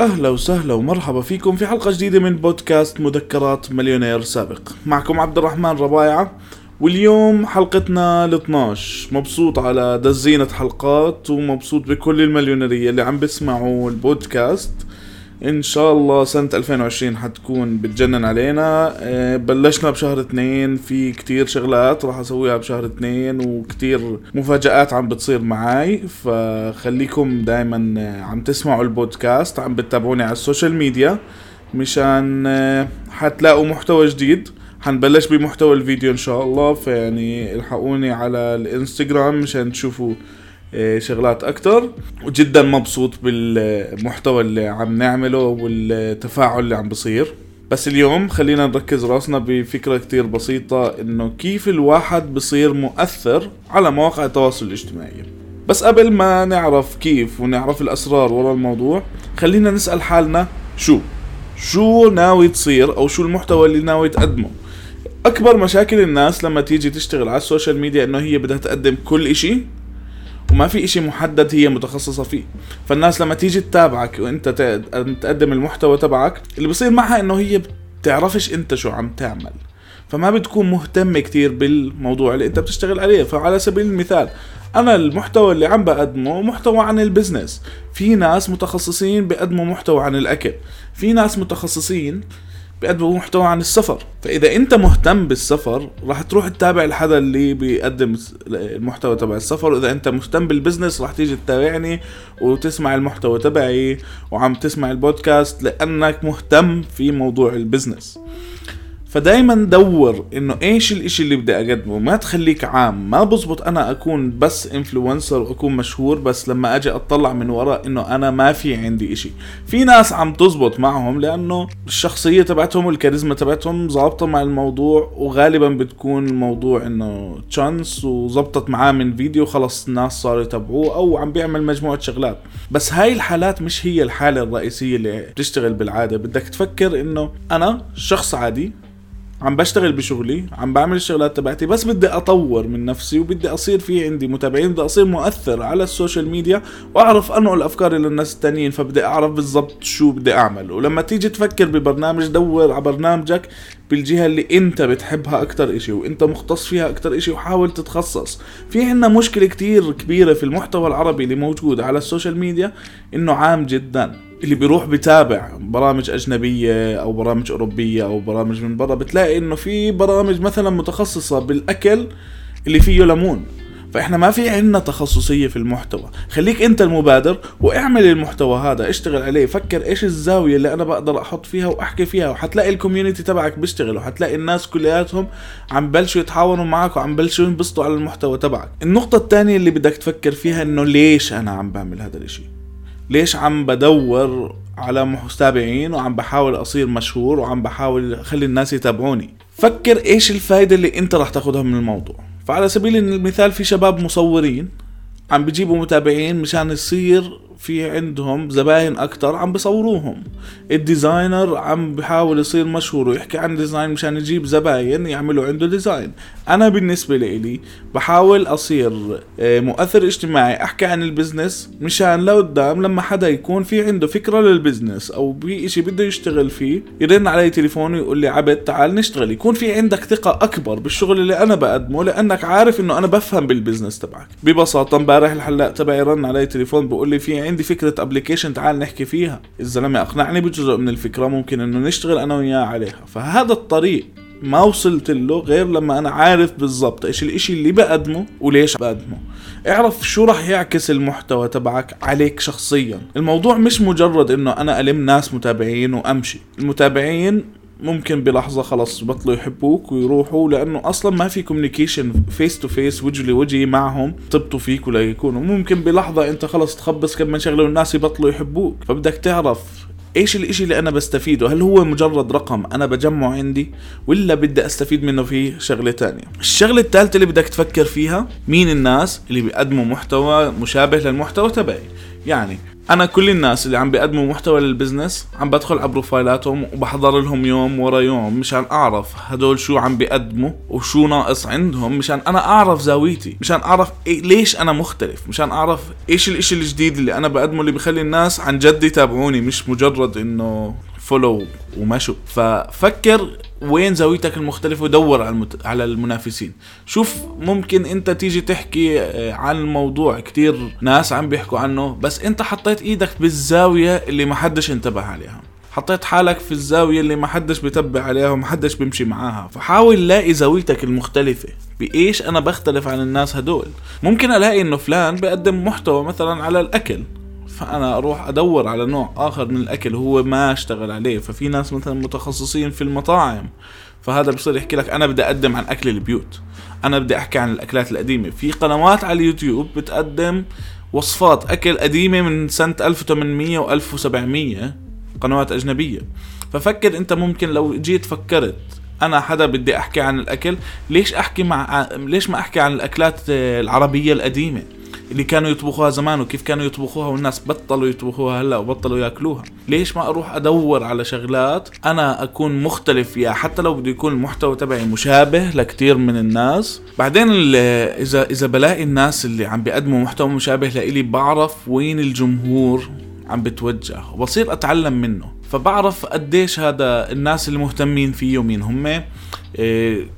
أهلا وسهلا ومرحبا فيكم في حلقة جديدة من بودكاست مذكرات مليونير سابق. معكم عبد الرحمن ربايعة واليوم حلقتنا ال 12 مبسوط على دزينة حلقات ومبسوط بكل المليونيرية اللي عم بسمعوا البودكاست. إن شاء الله سنة 2020 حتكون بتجنن علينا. آه، بلشنا بشهر اثنين في كتير شغلات راح أسويها بشهر اثنين وكتير مفاجآت عم بتصير معي فخليكم دايما آه، عم تسمعوا البودكاست عم بتتابعوني على السوشيال ميديا مشان آه، حتلاقوا محتوى جديد. حنبلش بمحتوى الفيديو إن شاء الله. فيعني الحقوني على الإنستغرام مشان تشوفوا شغلات أكتر. وجدا مبسوط بالمحتوى اللي عم نعمله والتفاعل اللي عم بصير. بس اليوم خلينا نركز راسنا بفكرة كتير بسيطة إنه كيف الواحد بصير مؤثر على مواقع التواصل الاجتماعي. بس قبل ما نعرف كيف ونعرف الأسرار ورا الموضوع خلينا نسأل حالنا شو؟ شو ناوي تصير أو شو المحتوى اللي ناوي تقدمه؟ أكبر مشاكل الناس لما تيجي تشتغل على السوشيال ميديا إنه هي بدها تقدم كل إشي وما في إشي محدد هي متخصصة فيه. فالناس لما تيجي تتابعك وأنت تقدم المحتوى تبعك اللي بصير معها إنه هي بتعرفش أنت شو عم تعمل. فما بتكون مهتم كتير بالموضوع اللي أنت بتشتغل عليه. فعلى سبيل المثال أنا المحتوى اللي عم بقدمه محتوى عن ال business. في ناس متخصصين بيقدموا محتوى عن الأكل. في ناس متخصصين بيقدموا محتوى عن السفر. فإذا أنت مهتم بالسفر راح تروح تتابع الحدا اللي بيقدم المحتوى تبع السفر. وإذا أنت مهتم بال business راح تيجي تتابعني وتسمع المحتوى تبعي وعم تسمع البودكاست لأنك مهتم في موضوع ال business. فدايما دور إنه إيش الإشي اللي بدي أقدمه. ما تخليك عام. ما بزبط أنا أكون بس influencer وأكون مشهور بس لما أجي أطلع من وراء إنه أنا ما في عندي إشي. في ناس عم تزبط معهم لأنه الشخصية تبعتهم والكاريزما تبعتهم ظابطة مع الموضوع وغالبا بتكون الموضوع إنه chance وزبطت معاه من فيديو خلص الناس صاروا يتابعوه أو عم بيعمل مجموعة شغلات. بس هاي الحالات مش هي الحالة الرئيسية اللي بتشتغل بالعادة. بدك تفكر إنه أنا شخص عادي عم بشتغل بشغلي عم بعمل الشغلات تبعتي بس بدي أطور من نفسي وبدي أصير في عندي متابعين بدي أصير مؤثر على السوشيال ميديا وأعرف أنقل افكاري للناس التانيين فبدي أعرف بالضبط شو بدي أعمل. ولما تيجي تفكر ببرنامج دور على برنامجك بالجهة اللي انت بتحبها أكتر اشي وانت مختص فيها أكتر اشي وحاول تتخصص. في عنا مشكلة كتير كبيرة في المحتوى العربي اللي موجود على السوشيال ميديا انه عام جدا. اللي بيروح بتابع برامج أجنبية أو برامج أوروبية أو برامج من برا بتلاقي إنه في برامج مثلا متخصصة بالأكل اللي فيه ليمون فإحنا ما في عنا تخصصية في المحتوى. خليك أنت المبادر واعمل المحتوى هذا اشتغل عليه فكر إيش الزاوية اللي أنا بقدر أحط فيها وأحكي فيها. وحتلاقي الكوميونتي تبعك بيشتغل وحتلاقي الناس كلياتهم عم بلشوا يتحاوروا معك وعم بلشوا ينبسطوا على المحتوى تبعك. النقطة الثانية اللي بدك تفكر فيها إنه ليش أنا عم بعمل هذا الإشي؟ ليش عم بدور على متابعين وعم بحاول أصير مشهور وعم بحاول أخلي الناس يتابعوني؟ فكر إيش الفايدة اللي أنت راح تاخذها من الموضوع. فعلى سبيل المثال في شباب مصورين عم بيجيبوا متابعين مشان يصير في عندهم زباين أكتر عم بصوروهم ال designer عم بحاول يصير مشهور ويحكي عن design مشان يجيب زباين يعملوا عنده design. أنا بالنسبة لي بحاول أصير آه، مؤثر اجتماعي أحكي عن ال business مشان لقدام لما حدا يكون في عنده فكرة لل business أو إشي بده يشتغل فيه يرن علي تليفونه ويقول لي عبد تعال نشتغل. يكون في عندك ثقة أكبر بالشغل اللي أنا بقدمه لأنك عارف إنه أنا بفهم بال business تبعك. ببساطة امبارح الحلاق تبعي رن علي تليفون بقول لي في عندي فكرة application تعال نحكي فيها. الزلمة أقنعني بجزء من الفكرة ممكن إنه نشتغل أنا وياه عليها. فهذا الطريق ما وصلت له غير لما أنا عارف بالضبط إيش الاشي اللي بقدمه وليش بقدمه. اعرف شو راح يعكس المحتوى تبعك عليك شخصيا. الموضوع مش مجرد إنه أنا ألم ناس متابعين وأمشي. المتابعين ممكن بلحظة خلص بطلوا يحبوك ويروحوا لأنه أصلا ما في communication face to face وجه لوجه معهم ارتبطوا فيك ولا يكونوا. ممكن بلحظة أنت خلص تخبص كم من شغلة والناس يبطلوا يحبوك. فبدك تعرف إيش الإشي اللي أنا بستفيده؟ هل هو مجرد رقم أنا بجمعه عندي ولا بدي أستفيد منه في شغلة تانية؟ الشغلة الثالثه اللي بدك تفكر فيها مين الناس اللي بيقدموا محتوى مشابه للمحتوى تبعي؟ يعني أنا كل الناس اللي عم بيقدموا محتوى للبزنس عم بدخل على بروفايلاتهم وبحضر لهم يوم ورا يوم مشان أعرف هدول شو عم بيقدموا وشو ناقص عندهم مشان أنا أعرف زاويتي مشان أعرف إيه ليش أنا مختلف مشان أعرف إيش الإشي الجديد اللي أنا بقدمه اللي بخلي الناس عن جد يتابعوني مش مجرد إنه فولو ومشوا. ففكر وين زاويتك المختلفة ودور على المت... على المنافسين. شوف ممكن انت تيجي تحكي آه، عن الموضوع. كتير ناس عم بيحكوا عنه بس انت حطيت إيدك بالزاوية اللي ما حدش انتبه عليها. حطيت حالك في الزاوية اللي ما حدش بيتبع عليها وما حدش بيمشي معاها. فحاول لاقي زاويتك المختلفة. بإيش أنا بختلف عن الناس هدول؟ ممكن ألاقي إنه فلان بيقدم محتوى مثلا على الأكل. فأنا أروح أدور على نوع آخر من الأكل هو ما أشتغل عليه. ففي ناس مثلا متخصصين في المطاعم فهذا بصير يحكي لك أنا بدي أقدم عن أكل البيوت أنا بدي أحكي عن الأكلات القديمة. في قنوات على اليوتيوب بتقدم وصفات أكل قديمة من سنة 1800 و1700 قنوات أجنبية. ففكر أنت ممكن لو جيت فكرت أنا حدا بدي أحكي عن الأكل ليش أحكي مع ليش ما أحكي عن الأكلات العربية القديمة؟ اللي كانوا يطبخوها زمان وكيف كانوا يطبخوها والناس بطلوا يطبخوها هلا وبطلوا ياكلوها. ليش ما أروح أدور على شغلات أنا أكون مختلف فيها؟ حتى لو بده يكون المحتوى تبعي مشابه لكثير من الناس. بعدين اذا إذا بلاقي الناس اللي عم بيقدموا محتوى مشابه لإلي بعرف وين الجمهور عم بتوجه وبصير أتعلم منه. فبعرف قديش هذا الناس اللي مهتمين فيه مين هم.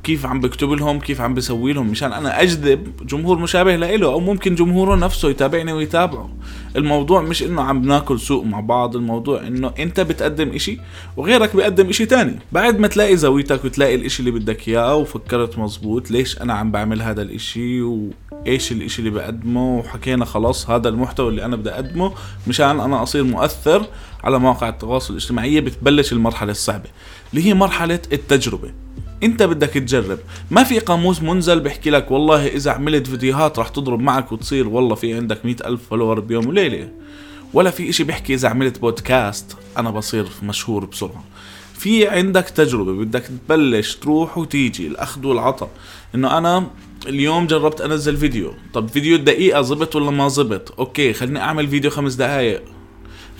كيف عم بكتب لهم كيف عم بسوي لهم مشان أنا أجذب جمهور مشابه لإله أو ممكن جمهوره نفسه يتابعني ويتابعه. الموضوع مش إنه عم ناكل سوق مع بعض الموضوع إنه أنت بتقدم إشي وغيرك بيقدم إشي تاني. بعد ما تلاقي زاويتك وتلاقي الإشي اللي بدك إياه وفكرت مزبوط ليش أنا عم بعمل هذا الإشي وإيش الإشي اللي بقدمه وحكينا خلاص هذا المحتوى اللي أنا بدي أقدمه مشان أنا أصير مؤثر على مواقع التواصل الاجتماعي بتبلش المرحلة الصعبة اللي هي مرحلة التجربة. انت بدك تجرب. ما في قاموس منزل بيحكي لك والله إذا عملت فيديوهات رح تضرب معك وتصير والله في عندك مئة ألف follower بيوم وليلة. ولا في إشي بيحكي إذا عملت بودكاست أنا بصير مشهور بسرعة. في عندك تجربة بدك تبلش تروح وتيجي الأخذ والعطاء. إنه أنا اليوم جربت أنزل فيديو. طب فيديو دقيقة زبط ولا ما زبط؟ okay خليني أعمل فيديو خمس دقايق.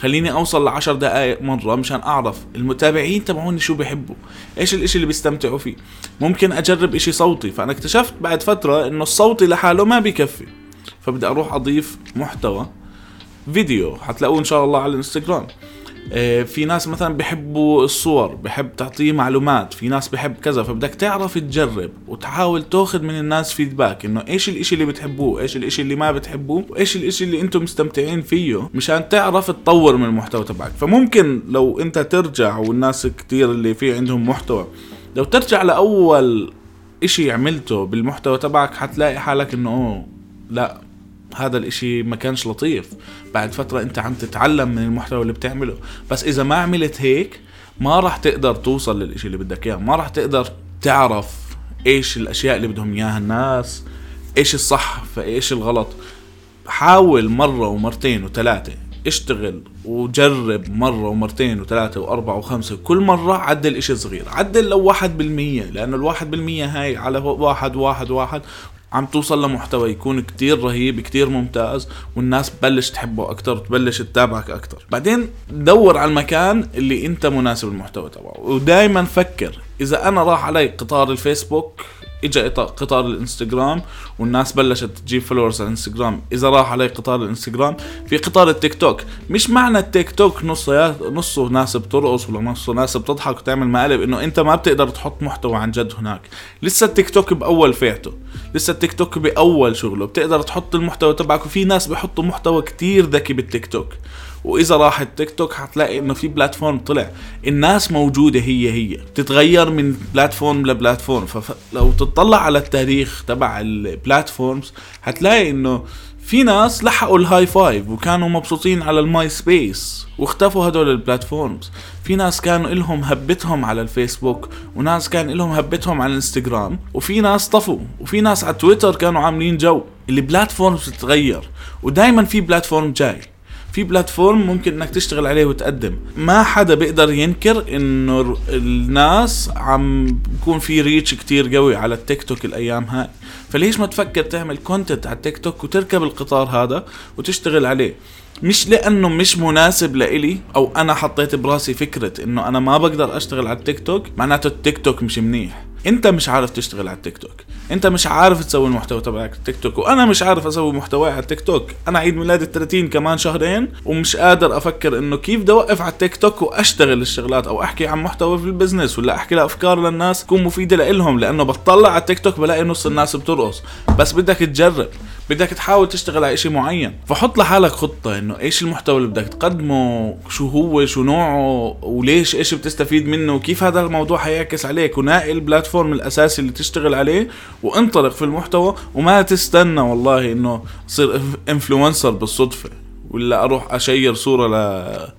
خليني أوصل لعشر دقائق مرة مشان أعرف المتابعين تبعوني شو بيحبوا إيش الإشي اللي بيستمتعوا فيه. ممكن أجرب إشي صوتي فأنا اكتشفت بعد فترة إنه الصوتي لحاله ما بيكفي. فبدي أروح أضيف محتوى فيديو حتلاقوه إن شاء الله على الإنستغرام. في ناس مثلا بحبوا الصور بحب تعطيه معلومات في ناس بحب كذا فبدك تعرف تجرب وتحاول تاخذ من الناس فيدباك إنه إيش الإشي اللي بتحبوه إيش الإشي اللي ما بتحبوه وايش الإشي اللي أنتم مستمتعين فيه مشان تعرف تطور من المحتوى تبعك. فممكن لو أنت ترجع والناس كتير اللي في عندهم محتوى لو ترجع لأول إشي عملته بالمحتوى تبعك حتلاقي حالك إنه أوه لا هذا الإشي ما كانش لطيف. بعد فترة أنت عم تتعلم من المحتوى اللي بتعمله. بس إذا ما عملت هيك ما راح تقدر توصل للإشي اللي بدك إياه. ما راح تقدر تعرف إيش الأشياء اللي بدهم إياها الناس إيش الصح فايش الغلط. حاول مرة ومرتين وثلاثة. اشتغل وجرب مرة ومرتين وثلاثة وأربعة وخمسة. كل مرة عدل إشي صغير. عدل لو واحد بالمية لأنه الواحد بالمية هاي على واحد واحد واحد. عم توصل لمحتوى يكون كتير رهيب كتير ممتاز والناس تبلش تحبه أكتر وتبلش تتابعك أكتر. بعدين دور على المكان اللي أنت مناسب المحتوى تبعه. ودائما فكر إذا أنا راح علي قطار الفيسبوك اجى قطار الإنستغرام والناس بلشت تجيب followers على الإنستغرام. إذا راح علي قطار الإنستغرام في قطار التيك توك. مش معنى التيك توك نصه نصه ناس بترقص ولا نصه ناس بتضحك وتعمل مقالب إنه أنت ما بتقدر تحط محتوى عن جد هناك. لسه التيك توك بأول فيقته. لسه التيك توك بأول شغله بتقدر تحط المحتوى تبعك وفي ناس بحطوا محتوى كتير ذكي بالتيك توك. وإذا راح التيك توك حتلاقي إنه في platform طلع. الناس موجودة هي هي بتتغير من platform ل platform. فلو تطلع على التاريخ تبع ال platforms حتلاقي إنه في ناس لحقوا الهاي فايف وكانوا مبسوطين على الماي سبيس واختفوا هدول ال platforms. في ناس كانوا لهم هبتهم على الفيسبوك وناس كان لهم هبتهم على الإنستغرام وفي ناس طفوا وفي ناس على تويتر كانوا عاملين جو. ال platforms بتتغير ودائما في platform جاي. في platform ممكن إنك تشتغل عليه وتقدم. ما حدا بيقدر ينكر إنه الناس عم بيكون في reach كتير قوي على التيك توك الأيام هاي. فليش ما تفكر تعمل content على التيك توك وتركب القطار هذا وتشتغل عليه؟ مش لأنه مش مناسب لإلي أو أنا حطيت براسي فكرة إنه أنا ما بقدر أشتغل على التيك توك معناته التيك توك مش منيح. أنت مش عارف تشتغل على التيك توك. انت مش عارف تسوي المحتوى تبعك التيك توك وأنا مش عارف أسوي محتوى على التيك توك. أنا عيد ميلادي ال 30 كمان شهرين ومش قادر أفكر انه كيف بدي اوقف على التيك توك واشتغل الشغلات أو احكي عن محتوى في ال business ولا احكي لأفكار للناس تكون مفيدة لهم لأنه بطلع على التيك توك بلاقي نص الناس بترقص. بس بدك تجرب. بدك تحاول تشتغل على شيء معين. فحط لحالك خطة إنه إيش المحتوى اللي بدك تقدمه شو هو شو نوعه وليش إيش بتستفيد منه وكيف هذا الموضوع حيعكس عليك ونقي البلاتفورم الأساسي اللي تشتغل عليه وانطلق في المحتوى وما تستنى والله إنه تصير إنفلونسر بالصدفة. ولا أروح أشير صورة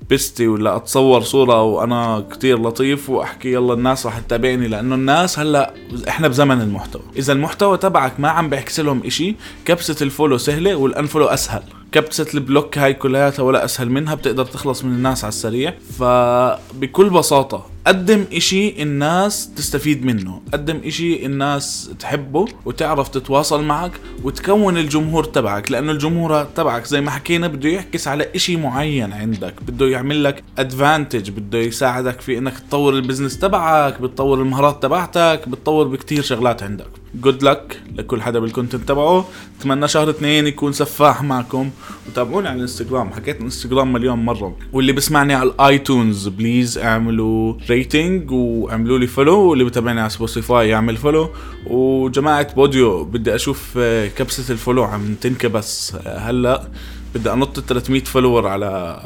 لبستي ولا أتصور صورة وأنا كتير لطيف وأحكي يلا الناس رح تتابعني لأنه الناس هلأ إحنا بزمن المحتوى. إذا المحتوى تبعك ما عم بيعكس لهم إشي كبسة ال follow سهلة وال unfollow أسهل. كبسة ال block هاي كلياتها ولا أسهل منها بتقدر تخلص من الناس على السريع. فبكل بساطة قدم إشي الناس تستفيد منه. قدم إشي الناس تحبه وتعرف تتواصل معك وتكون الجمهور تبعك لأنه الجمهور تبعك زي ما حكينا بده يعكس على إشي معين عندك. بده يعمل لك advantage بده يساعدك في إنك تطور ال business تبعك بتطور المهارات تبعتك بتطور بكتير شغلات عندك. good luck لكل حدا بال content تبعه. أتمنى شهر اثنين يكون سفاح معكم. وتابعوني على الإنستغرام. حكيت الانستغرام مليون مرة. واللي بسمعني على ال iTunes please اعملوا rating واعملوا لي follow واللي بتابعني على سبوتيفاي يعمل follow وجماعة Podeo بدي أشوف آه، كبسة ال follow عم تنكبس آه، هلأ بدي أنط 300 follower على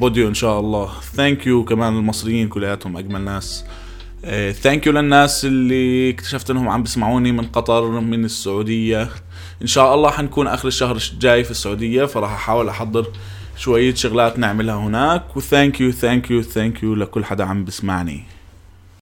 Podeo إن شاء الله. thank you كمان المصريين كلياتهم أجمل ناس. thank you للناس اللي اكتشفت إنهم عم بيسمعوني من قطر من السعودية. إن شاء الله حنكون آخر الشهر الجاي في السعودية فراح أحاول أحضر شوية شغلات نعملها هناك. و thank you thank you thank you لكل حدا عم بسمعني.